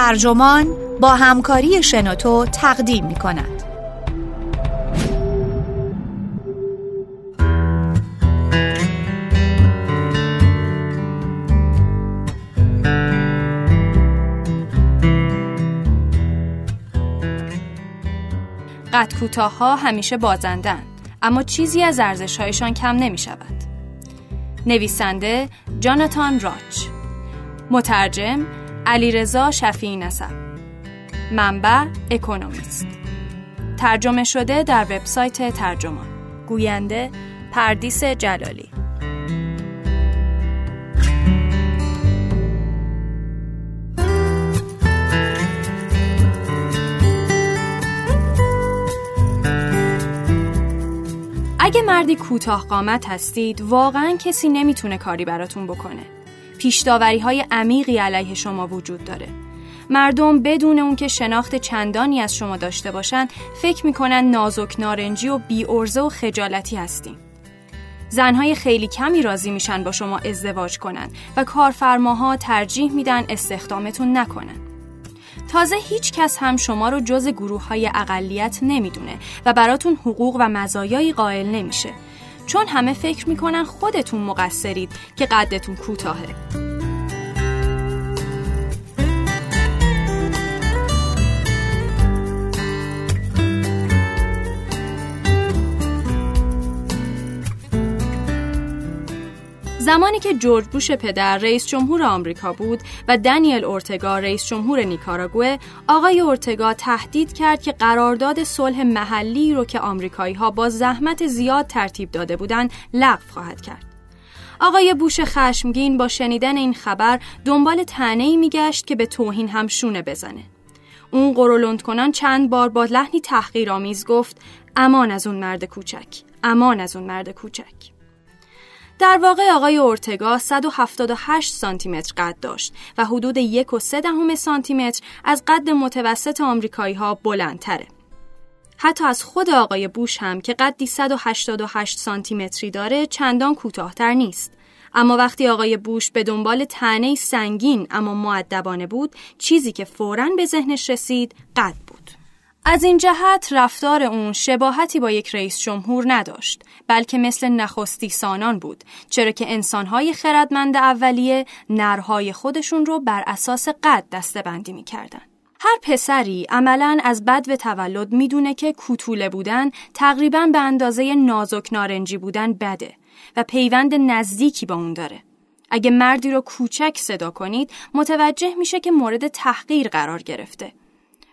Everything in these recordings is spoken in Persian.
ترجمان با همکاری شنوتو تقدیم می کند. قد همیشه بازندند اما چیزی از ارزشهایشان کم نمی شود. نویسنده جاناتان راچ مترجم علیرضا شفیعی نسب. منبع اکونومیست. ترجمه شده در وبسایت ترجمان. گوینده پردیس جلالی. اگه مردی کوتاه قامت هستید واقعا کسی نمی‌تونه کاری براتون بکنه. پیشداوری های عمیقی علیه شما وجود داره. مردم بدون اون که شناخت چندانی از شما داشته باشن فکر می‌کنن نازک نارنجی و بی و خجالتی هستیم. زنهای خیلی کمی راضی میشن با شما ازدواج کنن و کارفرماها ترجیح میدن استخدامتون نکنن. تازه هیچ کس هم شما رو جز گروه های اقلیت نمی‌دونه و براتون حقوق و مزایایی قائل نمیشه. چون همه فکر می‌کنن خودتون مقصرید که قدتون کوتاهه. زمانی که جورج بوش پدر رئیس جمهور آمریکا بود و دانیل اورتگا رئیس جمهور نیکاراگوه آقای اورتگا تهدید کرد که قرارداد صلح محلی رو که آمریکایی ها با زحمت زیاد ترتیب داده بودند لغو خواهد کرد. آقای بوش خشمگین با شنیدن این خبر دنبال تنه ای میگشت که به توهین هم شونه بزنه. اون قرولند کنان چند بار با لحنی تحقیرآمیز گفت امان از اون مرد کوچک امان از اون مرد کوچک. در واقع آقای اورتگا 178 سانتی متر قد داشت و حدود یک و سه دهم سانتی متر از قد متوسط آمریکایی ها بلندتره. حتی از خود آقای بوش هم که قدی 188 سانتی متری داره چندان کوتاهتر نیست. اما وقتی آقای بوش به دنبال تنه سنگین اما معدبانه بود چیزی که فوراً به ذهنش رسید قد بود. از این جهت رفتار اون شباهتی با یک رئیس جمهور نداشت بلکه مثل نخستی سانان بود چرا که انسانهای خردمند اولیه نرهای خودشون رو بر اساس قد دستبندی می‌کردن. هر پسری عملا از بد به تولد می‌دونه که کوتوله بودن تقریبا به اندازه نازک نارنجی بودن بده و پیوند نزدیکی با اون داره. اگه مردی رو کوچک صدا کنید متوجه میشه که مورد تحقیر قرار گرفته.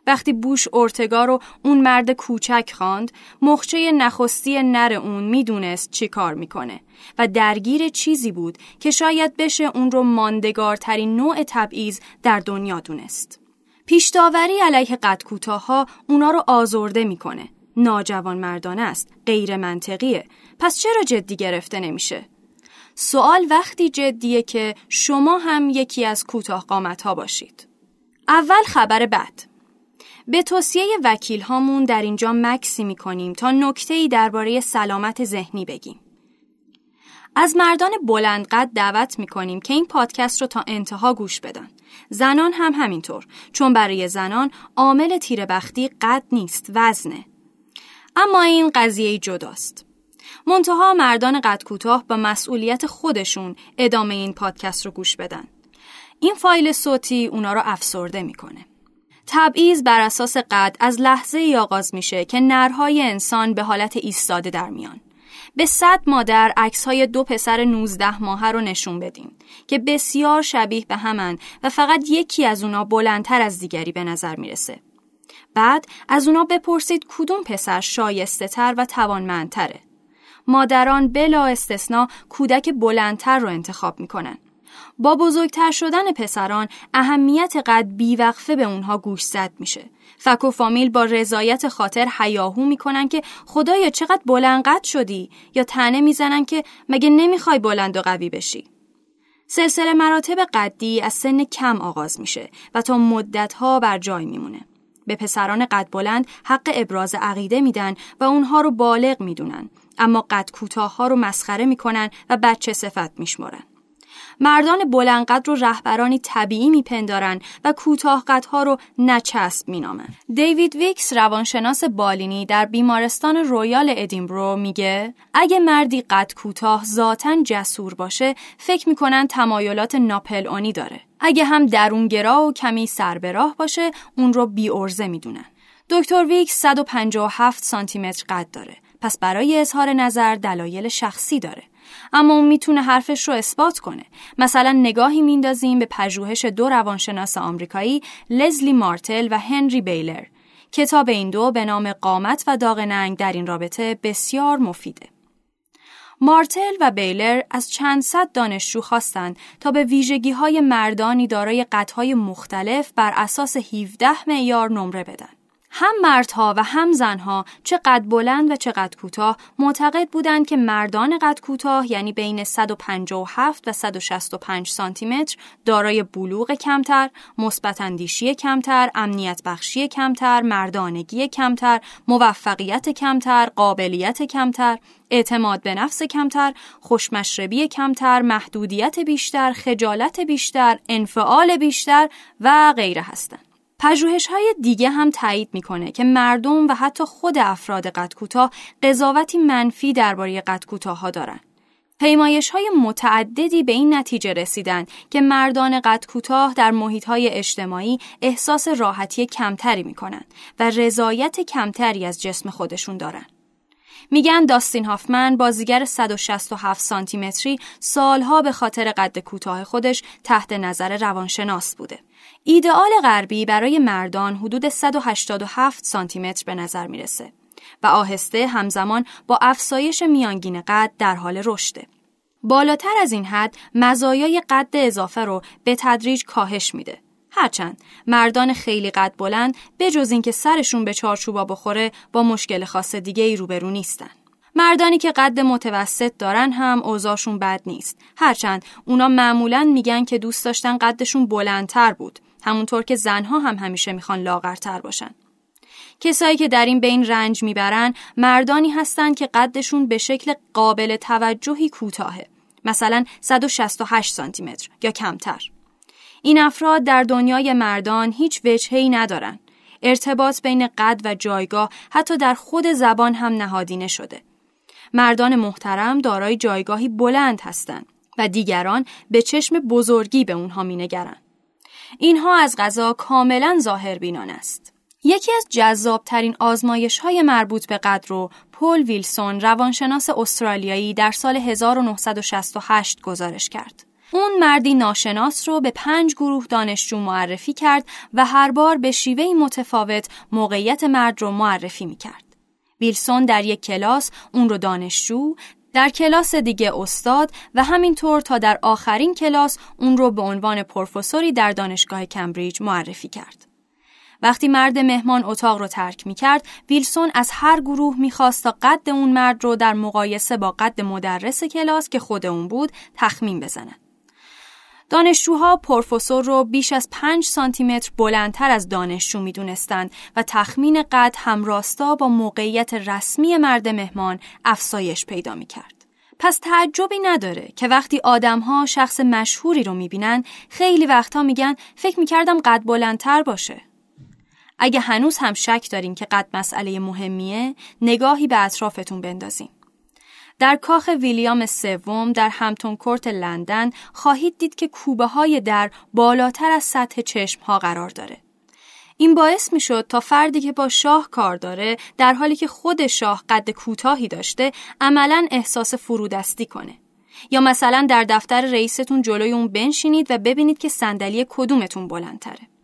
وقتی بوش اورتگا رو اون مرد کوچک خواند مخچه نخستی نر اون می‌دونست چی کار می‌کنه و درگیر چیزی بود که شاید بشه اون رو ماندگارترین نوع تبعیض در دنیا دونست. پیشداوری علیه قد کوتاها اونا رو آزرده می‌کنه. ناجوان مردانه است غیر منطقیه. پس چرا جدی گرفته نمیشه؟ سوال وقتی جدیه که شما هم یکی از کوتاه قامت ها باشید. اول خبر بد به توصیه وکیل هامون در اینجا مکسی می کنیم تا نکته ای درباره سلامت ذهنی بگیم. از مردان بلندقد دعوت می کنیم که این پادکست رو تا انتها گوش بدن. زنان هم همینطور چون برای زنان عامل تیربختی قد نیست وزنه. اما این قضیه جداست. منتها مردان قد کوتاه با مسئولیت خودشون ادامه این پادکست رو گوش بدن. این فایل صوتی اونا رو افسرده می‌کنه. تبعیض بر اساس قد از لحظه ای آغاز میشه که نرهای انسان به حالت ایستاده در میان. به صد مادر عکس های دو پسر 19 ماهه رو نشون بدین که بسیار شبیه به همن و فقط یکی از اونا بلندتر از دیگری به نظر می‌رسه. بعد از اونا بپرسید کدوم پسر شایسته تر و توانمندتره. مادران بلا استثنا کودک بلندتر رو انتخاب می‌کنن. با بزرگتر شدن پسران اهمیت قد بیوقفه به اونها گوش زد میشه. فک و فامیل با رضایت خاطر حیاهو می‌کنن که خدایا چقدر بلند قد شدی یا تنه می‌زنن که مگه نمی‌خوای بلند و قوی بشی. سلسله مراتب قدی از سن کم آغاز میشه و تا مدتها بر جای میمونه. به پسران قد بلند حق ابراز عقیده میدن و اونها رو بالغ می‌دونن اما قد کوتاه ها رو مسخره می‌کنن و بچه صفت میشمرن. مردان بلندقدر رو رهبرانی طبیعی میپندارن و کوتاه قدها رو نچسب مینامن. دیوید ویکس روانشناس بالینی در بیمارستان رویال ادینبرو میگه اگه مردی قد کوتاه ذاتا جسور باشه فکر می‌کنن تمایلات ناپلئونی داره. اگه هم درونگرا و کمی سربراه باشه اون رو بی ارزه می‌دونن. دکتر ویکس 157 سانتی متر قد داره. پس برای اظهار نظر دلایل شخصی داره. اما اون می‌تونه حرفش رو اثبات کنه. مثلا نگاهی میندازیم به پژوهش دو روانشناس آمریکایی لزلی مارتل و هنری بیلر. کتاب این دو به نام قامت و داغ ننگ در این رابطه بسیار مفیده. مارتل و بیلر از چند صد دانشجو خواستند تا به ویژگی های مردانی دارای قدهای مختلف بر اساس 17 معیار نمره بدن. هم مردها و هم زنها چه قد بلند و چه قد کوتاه معتقد بودند که مردان قد کوتاه یعنی بین 157 و 165 سانتی متر دارای بلوغ کمتر، مثبت اندیشی کمتر، امنیت بخشی کمتر، مردانگی کمتر، موفقیت کمتر، قابلیت کمتر، اعتماد به نفس کمتر، خوشمشربی کمتر، محدودیت بیشتر، خجالت بیشتر، انفعال بیشتر و غیره هستند. پژوهش های دیگه هم تایید می‌کنه که مردم و حتی خود افراد قد کوتاه قضاوتی منفی درباره قد کوتاه ها دارن. پیمایش های متعددی به این نتیجه رسیدن که مردان قد کوتاه در محیط های اجتماعی احساس راحتی کمتری می‌کنن و رضایت کمتری از جسم خودشون دارن. میگن داستین هافمن بازیگر 167 سانتی متری سالها به خاطر قد کوتاه خودش تحت نظر روانشناس بوده. ایدئال غربی برای مردان حدود 187 سانتی متر به نظر می‌رسه و آهسته همزمان با افزایش میانگین قد در حال رشده. بالاتر از این حد مزایای قد اضافه رو به تدریج کاهش میده. هرچند مردان خیلی قد بلند به جز اینکه سرشون به چارچوبا بخوره با مشکل خاص دیگه ای روبرو نیستن. مردانی که قد متوسط دارن هم اوضاعشون بد نیست. هرچند اونا معمولا میگن که دوست داشتن قدشون بلندتر بود همونطور که زنها هم همیشه می‌خوان لاغرتر باشن. کسایی که در این بین رنج می‌برن مردانی هستند که قدشون به شکل قابل توجهی کوتاهه. مثلا 168 سانتی متر یا کمتر. این افراد در دنیای مردان هیچ وجهی ندارن. ارتباط بین قد و جایگاه حتی در خود زبان هم نهادینه شده. مردان محترم دارای جایگاهی بلند هستند و دیگران به چشم بزرگی به اونها مینگرند. اینها از غذا کاملا ظاهر بینان است. یکی از جذابترین آزمایش های مربوط به قد رو پول ویلسون روانشناس استرالیایی در سال 1968 گزارش کرد. اون مردی ناشناس رو به پنج گروه دانشجو معرفی کرد و هر بار به شیوهی متفاوت موقعیت مرد رو معرفی می کرد. ویلسون در یک کلاس اون رو دانشجو، در کلاس دیگه استاد و همینطور تا در آخرین کلاس اون رو به عنوان پروفسوری در دانشگاه کمبریج معرفی کرد. وقتی مرد مهمان اتاق رو ترک می کرد، ویلسون از هر گروه می‌خواست تا قد اون مرد رو در مقایسه با قد مدرس کلاس که خود اون بود تخمین بزنن. دانشجوها پروفسور رو بیش از 5 سانتی متر بلندتر از دانشجو می‌دونستند و تخمین قد همراستا با موقعیت رسمی مرد مهمان افزایش پیدا می کرد. پس تعجبی نداره که وقتی آدمها شخص مشهوری رو می‌بینن خیلی وقتا میگن فکر می‌کردم قد بلندتر باشه. اگه هنوز هم شک دارین که قد مسئله مهمیه نگاهی به اطرافتون بندازین. در کاخ ویلیام سوم در همتون کورت لندن خواهید دید که کوبه های در بالاتر از سطح چشم ها قرار داره. این باعث می شد تا فردی که با شاه کار داره در حالی که خود شاه قد کوتاهی داشته عملا احساس فرودستی کنه. یا مثلا در دفتر رئیستون جلوی اون بنشینید و ببینید که صندلی کدومتون بلندتره.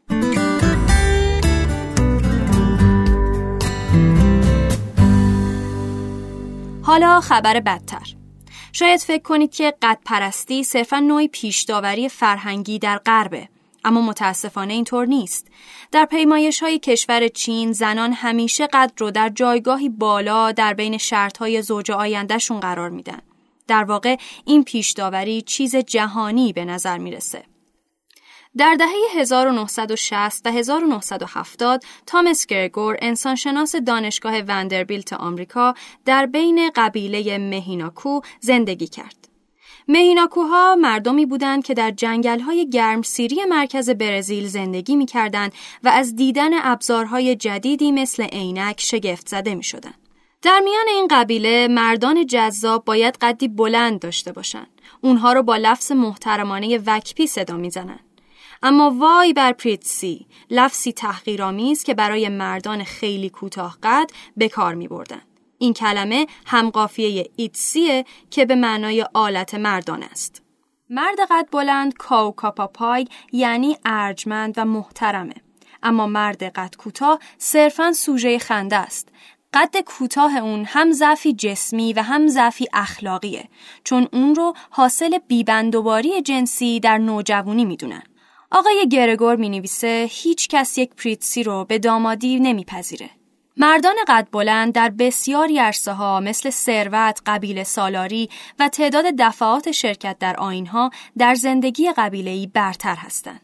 حالا خبر بدتر. شاید فکر کنید که قد پرستی صرفا نوعی پیشداوری فرهنگی در غربه. اما متاسفانه اینطور نیست. در پیمایش های کشور چین زنان همیشه قد رو در جایگاهی بالا در بین شرط های زوج آیندهشون قرار میدن. در واقع این پیشداوری چیز جهانی به نظر می‌رسه. در دهه 1960 و 1970 تامس گرگور انسانشناس دانشگاه وندربیلت آمریکا در بین قبیله مهیناکو زندگی کرد. مهیناکوها مردمی بودند که در جنگل‌های گرمسیری مرکز برزیل زندگی می‌کردند و از دیدن ابزارهای جدیدی مثل عینک شگفت زده می‌شدند. در میان این قبیله مردان جذاب باید قدی بلند داشته باشند. اونها رو با لفظ محترمانه وکپی صدا می‌زنن. اما وای بر پریتسی لفظی تحقیرآمیز که برای مردان خیلی کوتاه قد به کار می بردن. این کلمه همقافیه ایتسیه که به معنای آلت مردان است. مرد قد بلند کاوکاپاپای یعنی ارجمند و محترمه. اما مرد قد کوتاه صرفا سوژه خنده است. قد کوتاه اون هم ضعفی جسمی و هم ضعفی اخلاقیه چون اون رو حاصل بیبندوباری جنسی در نوجوانی می‌دونن. آقای گرگور می نویسه هیچ کس یک پریتسی رو به دامادی نمیپذیره. مردان قد بلند در بسیاری عرصه ها مثل ثروت، قبیله سالاری و تعداد دفعات شرکت در آینها در زندگی قبیله‌ای برتر هستند.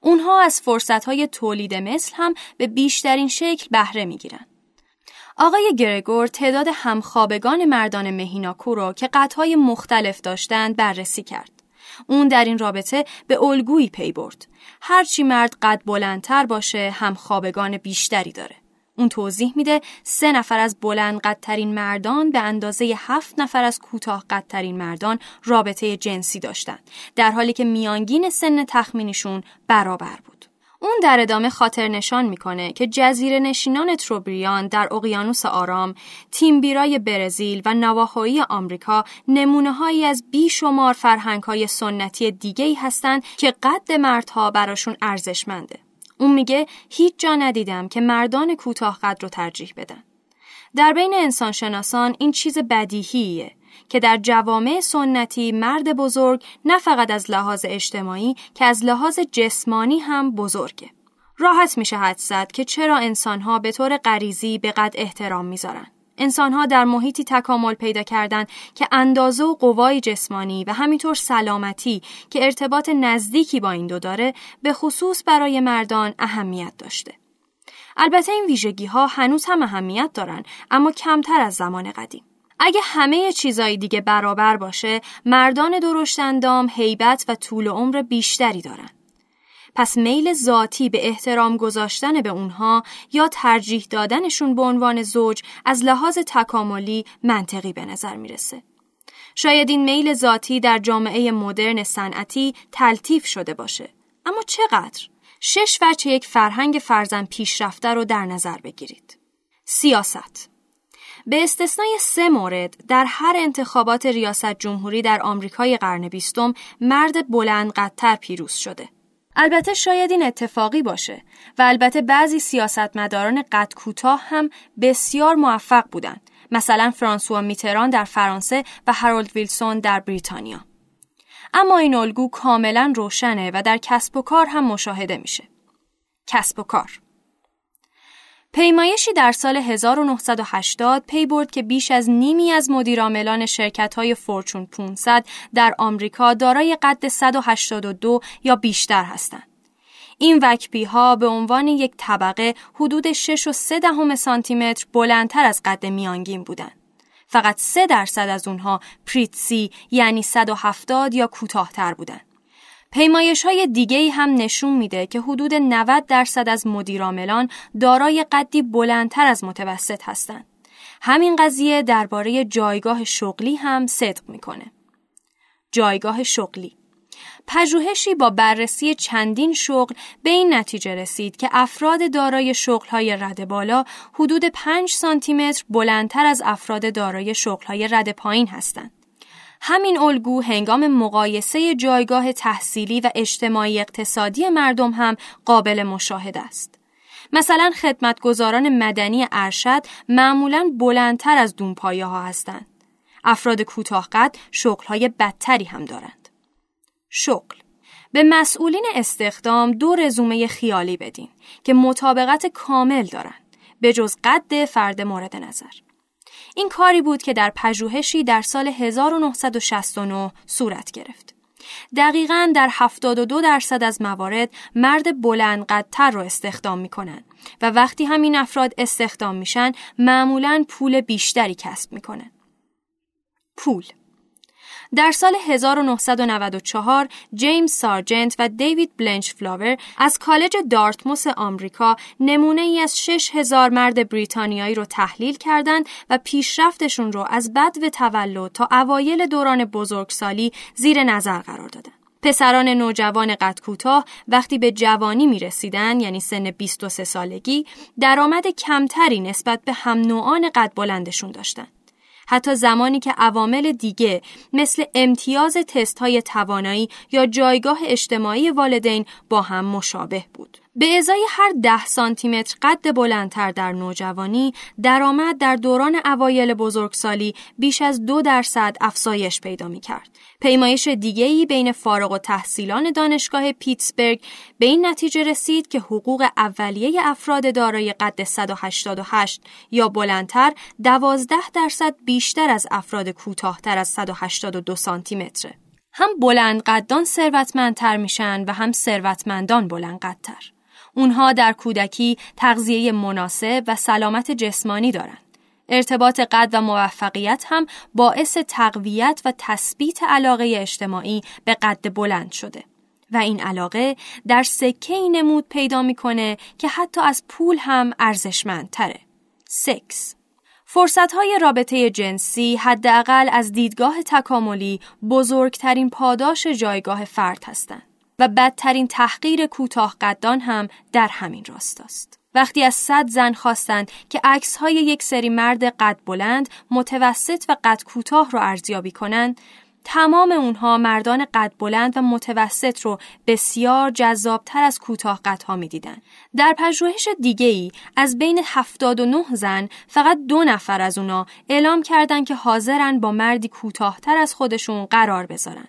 اونها از فرصتهای تولید مثل هم به بیشترین شکل بهره می‌گیرند. آقای گرگور تعداد همخوابگان مردان مهیناکو را که قطهای مختلف داشتند بررسی کرد. اون در این رابطه به الگویی پی برد. هرچی مرد قد بلندتر باشه همخوابگان بیشتری داره. اون توضیح میده سه نفر از بلند قدترین مردان به اندازه هفت نفر از کوتاه قدترین مردان رابطه جنسی داشتند در حالی که میانگین سن تخمینیشون برابر بود. اون در ادامه خاطر نشان می‌کنه که جزیره نشینان تروبریان در اقیانوس آرام، تیمبیرای برزیل و نواحوی آمریکا نمونه هایی از بیشمار فرهنگ های سنتی دیگه هستند که قد مردها براشون ارزشمنده. اون میگه هیچ جا ندیدم که مردان کوتاه قد رو ترجیح بدن. در بین انسانشناسان این چیز بدیهیه که در جوامع سنتی مرد بزرگ نه فقط از لحاظ اجتماعی که از لحاظ جسمانی هم بزرگه. راحت میشه حد زد که چرا انسانها به طور غریزی به قد احترام می‌ذارن. انسانها در محیطی تکامل پیدا کردند که اندازه و قوای جسمانی و همینطور سلامتی که ارتباط نزدیکی با این دو داره به خصوص برای مردان اهمیت داشته. البته این ویژگی ها هنوز هم اهمیت دارن اما کمتر از زمان قدیم. اگه همه چیزای دیگه برابر باشه مردان درشتندام هیبت و طول عمر بیشتری دارن. پس میل ذاتی به احترام گذاشتن به اونها یا ترجیح دادنشون به عنوان زوج از لحاظ تکاملی منطقی به نظر می‌رسه. شاید این میل ذاتی در جامعه مدرن صنعتی تلطیف شده باشه. اما چقدر؟ شش وجه یک فرهنگ فرزن پیشرفته رو در نظر بگیرید. سیاست به استثنای سه مورد در هر انتخابات ریاست جمهوری در آمریکای قرن بیستم مرد بلند قدتر پیروز شده. البته شاید این اتفاقی باشه و البته بعضی سیاستمداران قد کوتاه هم بسیار موفق بودند. مثلا فرانسوا میتران در فرانسه و هارولد ویلسون در بریتانیا. اما این الگو کاملا روشنه و در کسب و کار هم مشاهده میشه. کسب و کار پیمایشی در سال 1980 پی برد که بیش از نیمی از مدیرعاملان های فورچون 500 در آمریکا دارای قد 182 یا بیشتر هستند. این وکبی ها به عنوان یک طبقه حدود 6 و 3 دهم سانتی متر بلندتر از قد میانگین بودند. فقط 3 درصد از اونها پریتسی یعنی 170 یا کوتاهتر بودند. پیمایش های دیگه هم نشون میده که حدود 90 درصد از مدیراملان دارای قدی بلندتر از متوسط هستند. همین قضیه درباره جایگاه شغلی هم صدق می‌کنه. جایگاه شغلی پژوهشی با بررسی چندین شغل به این نتیجه رسید که افراد دارای شغلهای رد بالا حدود 5 سانتی متر بلندتر از افراد دارای شغلهای رد پایین هستند. همین الگو هنگام مقایسه جایگاه تحصیلی و اجتماعی اقتصادی مردم هم قابل مشاهده است. مثلا خدمتگزاران مدنی ارشد معمولا بلندتر از دونپایه ها هستند. افراد کوتاه قد شغلهای بدتری هم دارند. شغل به مسئولین استخدام دو رزومه خیالی بدین که مطابقت کامل دارند به جز قد فرد مورد نظر. این کاری بود که در پژوهشی در سال 1969 صورت گرفت. دقیقا در 72 درصد از موارد مرد بلند قدتر رو استخدام می‌کنن و وقتی همین افراد استخدام میشن معمولا پول بیشتری کسب می‌کنن. پول در سال 1994 جیمز سارجنت و دیوید بلنچ فلاور از کالج دارتموس آمریکا نمونه ای از 6000 مرد بریتانیایی رو تحلیل کردند و پیشرفتشون رو از بد و تولد تا اوایل دوران بزرگسالی زیر نظر قرار دادن. پسران نوجوان قد کوتاه وقتی به جوانی می رسیدن یعنی سن 23 سالگی درآمد کمتری نسبت به هم نوعان قد بلندشون داشتند. حتی زمانی که عوامل دیگه مثل امتیاز تست های توانایی یا جایگاه اجتماعی والدین با هم مشابه بود. به ازای هر ده سانتیمتر قد بلندتر در نوجوانی، درآمد در دوران اوایل بزرگسالی بیش از دو درصد افزایش پیدا می کرد. پیمایش دیگری بین فارغ و تحصیلان دانشگاه پیتسبرگ به این نتیجه رسید که حقوق اولیه افراد دارای قد 188 یا بلندتر 12 درصد بیشتر از افراد کوتاهتر از 182 سانتی متره. هم بلند قدان ثروتمندتر میشن و هم ثروتمندان بلند قدتر. اونها در کودکی تغذیه مناسب و سلامت جسمانی دارند. ارتباط قد و موفقیت هم باعث تقویت و تثبیت علاقه اجتماعی به قد بلند شده. و این علاقه در سکه ای نمود پیدا می‌کنه که حتی از پول هم ارزشمندتره. سکس فرصت های رابطه جنسی حداقل از دیدگاه تکاملی بزرگترین پاداش جایگاه فرد هستند. و بدترین تحقیر کوتاه قدان هم در همین راستاست. وقتی از صد زن خواستند که عکس یک سری مرد قد بلند، متوسط و قد کوتاه رو ارزیابی کنند، تمام اونها مردان قد بلند و متوسط رو بسیار جذابتر از کوتاه قدها می‌دیدن. در پژوهش دیگه ای از بین 79 زن فقط دو نفر از اونا اعلام کردند که حاضرن با مردی کوتاهتر از خودشون قرار بذارن.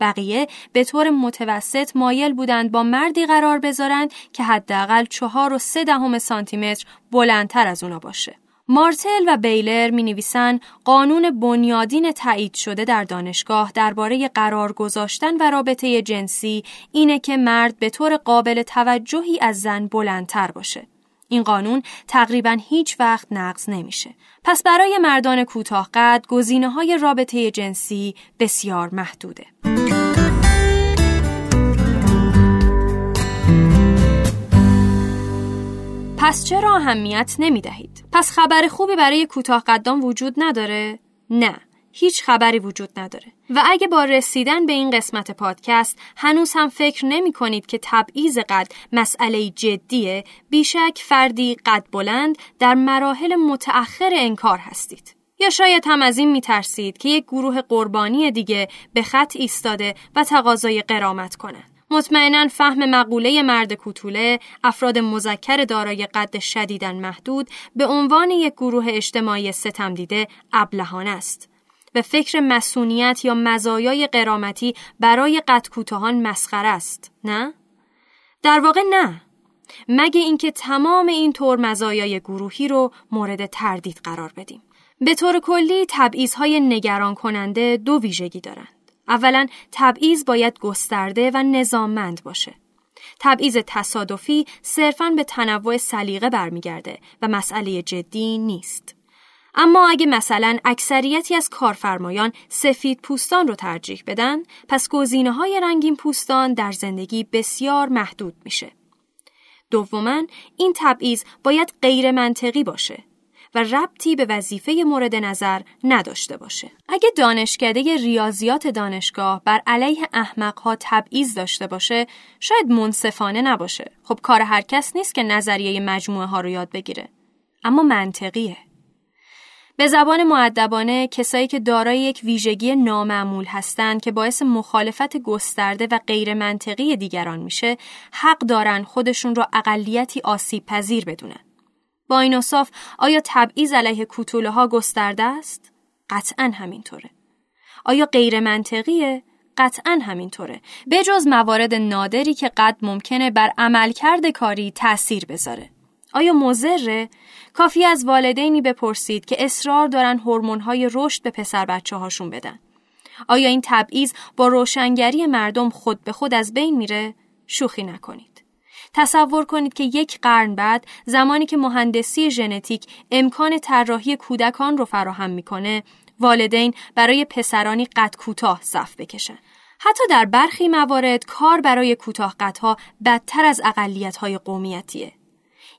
بقیه به طور متوسط مایل بودند با مردی قرار بذارند که حداقل چهار و سه دهم سانتیمتر بلندتر از اونا باشه. مارتل و بیلر می نویسن قانون بنیادین تایید شده در دانشگاه درباره قرار گذاشتن و رابطه جنسی اینه که مرد به طور قابل توجهی از زن بلندتر باشه. این قانون تقریبا هیچ وقت نقض نمیشه. پس برای مردان کوتاه قد گزینه های رابطه جنسی بسیار محدوده. پس چرا اهمیت نمی دهید؟ پس خبر خوبی برای کوتاه قدان وجود نداره؟ نه. هیچ خبری وجود نداره و اگه با رسیدن به این قسمت پادکست هنوز هم فکر نمی کنید که تبعیض قد مسئله جدیه بیشک فردی قد بلند در مراحل متأخر انکار هستید یا شاید هم از این میترسید که یک گروه قربانی دیگه به خط ایستاده و تقاضای قرامت کنند مطمئنا فهم مقوله مرد کوتوله افراد مذکر دارای قد شدیدن محدود به عنوان یک گروه اجتماعی ستم دیده ابلهانه است. به فکر مسئولیت یا مزایای قرامتی برای قد کوتاهان مسخره است. نه؟ در واقع نه. مگه اینکه تمام این طور مزایای گروهی رو مورد تردید قرار بدیم. به طور کلی های نگران کننده دو ویژگی دارند اولا تبعیض باید گسترده و نظاممند باشه. تبعیض تصادفی صرفاً به تنوع سلیقه برمیگرده و مسئله جدی نیست. اما اگه مثلا اکثریتی از کارفرمایان سفید پوستان رو ترجیح بدن پس گزینه های رنگین پوستان در زندگی بسیار محدود میشه. دوما این تبعیض باید غیر منطقی باشه. و ربطی به وظیفه مورد نظر نداشته باشه. اگه دانشکده ریاضیات دانشگاه بر علیه احمقها تبعیض داشته باشه، شاید منصفانه نباشه. خب کار هر کس نیست که نظریه مجموعه ها رو یاد بگیره. اما منطقیه. به زبان معدبانه کسایی که دارای یک ویژگی نامعمول هستند که باعث مخالفت گسترده و غیر منطقی دیگران میشه حق دارن خودشون رو اقلیتی آسیب پذیر بدونن. با این اصاف آیا تبعیض علیه کوتوله ها گسترده است؟ قطعا همینطوره. آیا غیر منطقیه؟ قطعا همینطوره. جز موارد نادری که قد ممکنه بر عملکرد کاری تأثیر بذاره. آیا مضره؟ کافی از والدینی بپرسید که اصرار دارن هورمون‌های رشد به پسر بچه هاشون بدن. آیا این تبعیض با روشنگری مردم خود به خود از بین میره؟ شوخی نکنید. تصور کنید که یک قرن بعد زمانی که مهندسی ژنتیک امکان طراحی کودکان رو فراهم می‌کنه والدین برای پسرانی قد کوتاه صف بکشن. حتی در برخی موارد کار برای کوتاه قدها بدتر از های قومیتیه.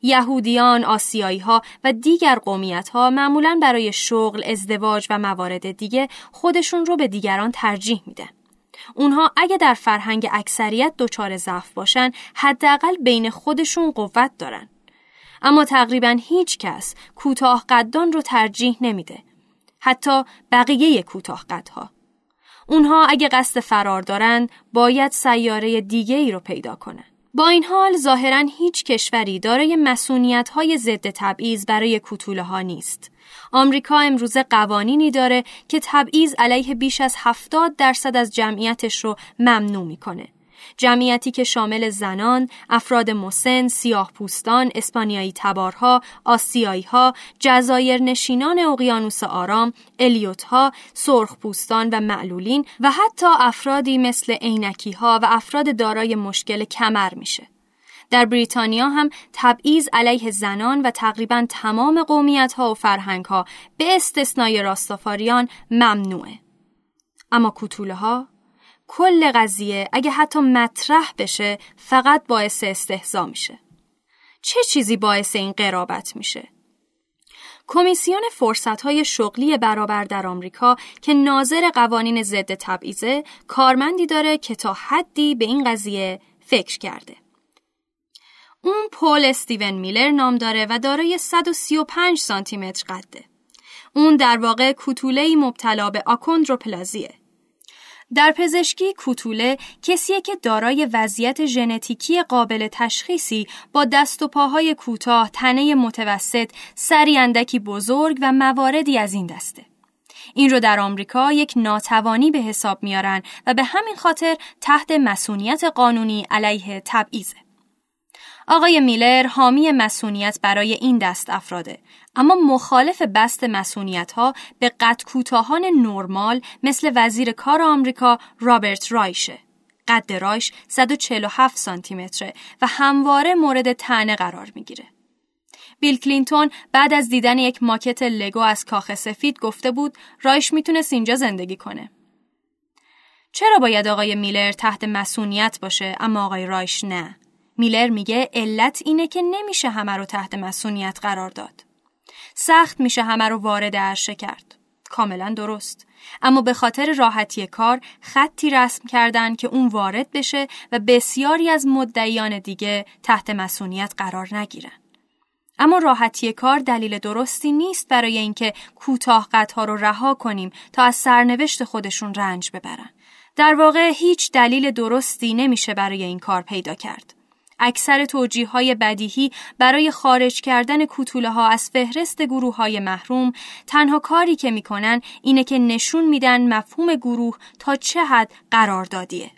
یهودیان، آسیایی ها و دیگر قومیت ها معمولا برای شغل، ازدواج و موارد دیگه خودشون رو به دیگران ترجیح میدن. اونها اگه در فرهنگ اکثریت دچار ضعف باشن حداقل بین خودشون قوت دارن. اما تقریبا هیچ کس کوتاه قدان رو ترجیح نمیده. حتی بقیه کوتاه قدها. اونها اگه قصد فرار دارن باید سیاره دیگه ای رو پیدا کنن. با این حال ظاهرا هیچ کشوری دارای مسئولیت های ضد تبعیض برای کوتوله ها نیست. آمریکا امروزه قوانینی داره که تبعیض علیه بیش از 70 درصد از جمعیتش رو ممنوع می‌کنه. جمعیتی که شامل زنان، افراد مسن، سیاه پوستان، اسپانیایی تبارها، آسیایی ها، جزایر نشینان اقیانوس آرام، الیوت ها، سرخ پوستان و معلولین و حتی افرادی مثل عینکی ها و افراد دارای مشکل کمر میشه. در بریتانیا هم تبعیض علیه زنان و تقریبا تمام قومیت ها و فرهنگ ها به استثنای راستافاریان ممنوعه. اما کوتوله ها کل قضیه اگه حتی مطرح بشه فقط باعث استهزا میشه. چه چیزی باعث این قرابت میشه؟ کمیسیون های شغلی برابر در آمریکا که ناظر قوانین ضد تبعیضه کارمندی داره که تا حدی به این قضیه فکر کرده. اون پول استیون میلر نام داره و دارای 135 سانتی متر قده. اون در واقع کوتوله مبتلا به آکوندروپلازیه. در پزشکی کوتوله کسیه که دارای وضعیت ژنتیکی قابل تشخیصی با دست و پاهای کوتاه، تنه متوسط، سری اندکی بزرگ و مواردی از این دسته. این رو در آمریکا یک ناتوانی به حساب میارن و به همین خاطر تحت مسئولیت قانونی علیه تبعیضه. آقای میلر حامی مسئولیت برای این دست افراده اما مخالف بست مسئولیت ها به قد کوتاهان نرمال مثل وزیر کار آمریکا رابرت رایشه قد رایش 147 سانتی متره و همواره مورد تنه قرار می‌گیره بیل کلینتون بعد از دیدن یک ماکت لگو از کاخ سفید گفته بود رایش می‌تونست اینجا زندگی کنه. چرا باید آقای میلر تحت مسئولیت باشه اما آقای رایش نه؟ میلر میگه علت اینه که نمیشه همه رو تحت مسئولیت قرار داد. سخت میشه همه رو وارد عرشه کرد. کاملا درست. اما به خاطر راحتی کار خطی رسم کردن که اون وارد بشه و بسیاری از مدعیان دیگه تحت مسئولیت قرار نگیرن. اما راحتی کار دلیل درستی نیست برای اینکه کوتاه ها رو رها کنیم تا از سرنوشت خودشون رنج ببرن. در واقع هیچ دلیل درستی نمیشه برای این کار پیدا کرد. اکثر توجیه های بدیهی برای خارج کردن کوتوله ها از فهرست گروه های محروم تنها کاری که می‌کنن اینه که نشون میدن مفهوم گروه تا چه حد قراردادیه.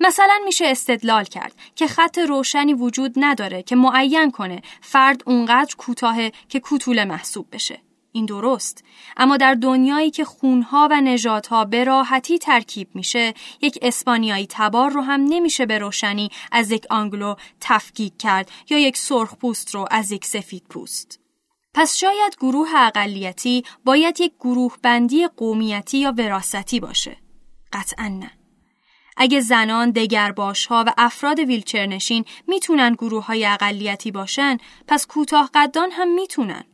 مثلا میشه استدلال کرد که خط روشنی وجود نداره که معین کنه فرد اونقدر کوتاه که کوتوله محسوب بشه. این درست. اما در دنیایی که خونها و نژادها به راحتی ترکیب میشه یک اسپانیایی تبار رو هم نمیشه به روشنی از یک آنگلو تفکیک کرد یا یک سرخ پوست رو از یک سفید پوست. پس شاید گروه اقلیتی باید یک گروه بندی قومیتی یا وراستی باشه. قطعا نه. اگه زنان، دگرباش ها و افراد ویلچرنشین می‌تونن گروه های اقلیتی باشن پس کوتاه قدان هم می‌تونن.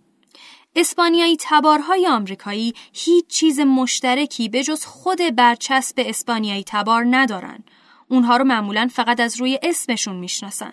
اسپانیایی تبارهای آمریکایی هیچ چیز مشترکی به جز خود برچسب اسپانیایی تبار ندارن. اونها رو معمولا فقط از روی اسمشون می‌شناسن.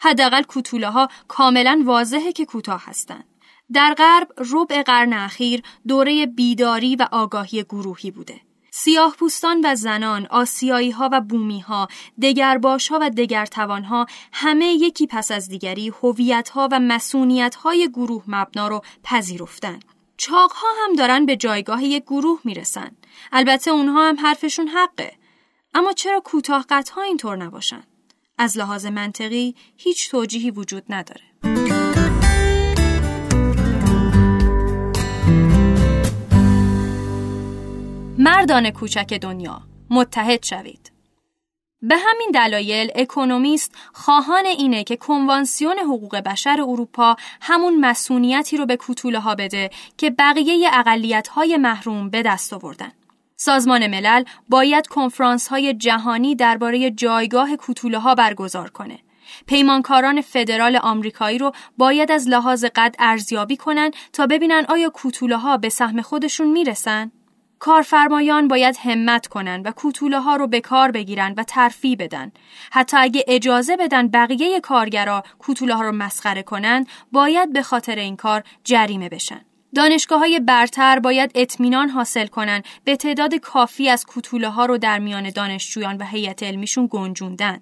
حداقل کوتوله ها کاملا واضحه که کوتاه هستند. در غرب ربع قرن اخیر دوره بیداری و آگاهی گروهی بوده. سیاه پوستان و زنان، آسیایی ها و بومی ها، دگرباش ها و دگرتوان ها همه یکی پس از دیگری هویت ها و مسئولیت های گروه مبنا رو پذیرفتن. چاق ها هم دارن به جایگاه یک گروه می‌رسن. البته اونها هم حرفشون حقه. اما چرا کوتاه ها اینطور نباشن؟ از لحاظ منطقی هیچ توجیهی وجود نداره. مردان کوچک دنیا متحد شوید به همین دلایل اکونومیست خواهان اینه که کنوانسیون حقوق بشر اروپا همون مسئولیتی رو به کوتوله ها بده که بقیه اقلیت های محروم به دست آوردن. سازمان ملل باید کنفرانس های جهانی درباره جایگاه کوتوله ها برگزار کنه. پیمانکاران فدرال آمریکایی رو باید از لحاظ قد ارزیابی کنن تا ببینن آیا کوتوله ها به سهم خودشون می‌رسن؟ کارفرمایان باید همت کنن و کوتوله ها رو به کار بگیرن و ترفی بدن. حتی اگه اجازه بدن بقیه کارگرا کوتوله ها رو مسخره کنن، باید به خاطر این کار جریمه بشن. دانشگاه های برتر باید اطمینان حاصل کنن به تعداد کافی از کوتوله ها رو در میان دانشجویان و هیئت علمیشون گنجوندن.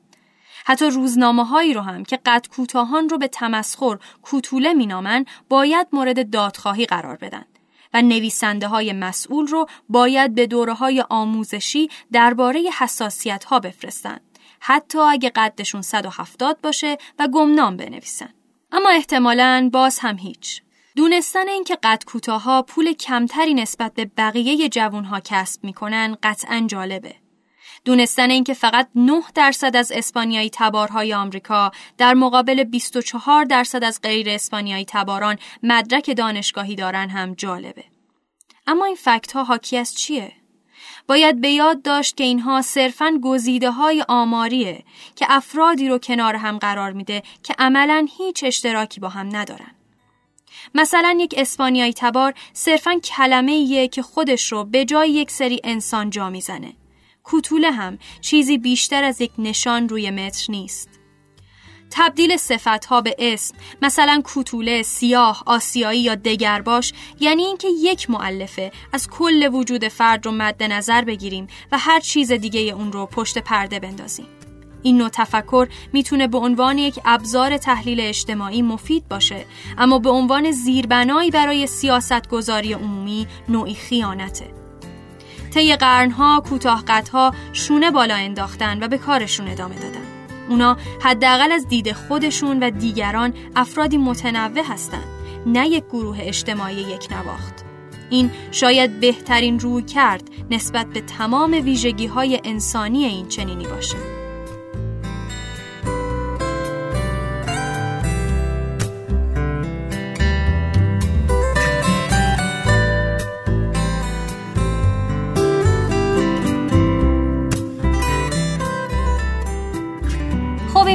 حتی روزنامه هایی رو هم که قد کوتاهان رو به تمسخر کوتوله مینامن باید مورد دادخواهی قرار بدن. و نویسنده های مسئول رو باید به دوره های آموزشی درباره حساسیت ها بفرستن. حتی اگه قدشون 170 باشه و گمنام بنویسن. اما احتمالاً باز هم هیچ. دونستن اینکه قد کوتاها پول کمتری نسبت به بقیه جوانها کسب می‌کنن قطعا جالبه. دونستن اینکه فقط 9 درصد از اسپانیایی تبارهای آمریکا در مقابل 24 درصد از غیر اسپانیایی تباران مدرک دانشگاهی دارن هم جالبه. اما این فکت ها حاکی از چیه؟ باید به یاد داشت که اینها صرفاً گزیده های آماریه که افرادی رو کنار هم قرار میده که عملا هیچ اشتراکی با هم ندارن. مثلا یک اسپانیایی تبار صرفاً کلمه ایه که خودش رو به جای یک سری انسان جا می‌زنه. کوتوله هم چیزی بیشتر از یک نشان روی متر نیست. تبدیل ها به اسم مثلا کوتوله، سیاه، آسیایی یا دگرباش یعنی اینکه یک معلفه از کل وجود فرد رو مد نظر بگیریم و هر چیز دیگه اون رو پشت پرده بندازیم. این نوع تفکر می‌تونه به عنوان یک ابزار تحلیل اجتماعی مفید باشه اما به عنوان زیربنایی برای سیاست گذاری عمومی نوعی خیانته. طی قرنها کوتاهقدها شونه بالا انداختن و به کارشون ادامه دادن. اونا حداقل از دید خودشون و دیگران افرادی متنوع هستند نه یک گروه اجتماعی یک نواخت این شاید بهترین روی کرد نسبت به تمام ویژگی های انسانی این چنینی باشه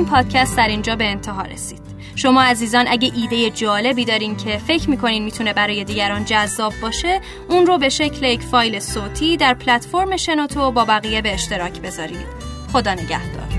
پادکست در اینجا به انتها رسید. شما عزیزان اگه ایده جالبی دارین که فکر می‌کنین می‌تونه برای دیگران جذاب باشه اون رو به شکل یک فایل صوتی در پلتفرم شنوتو با بقیه به اشتراک بذارید. خدا نگهدار.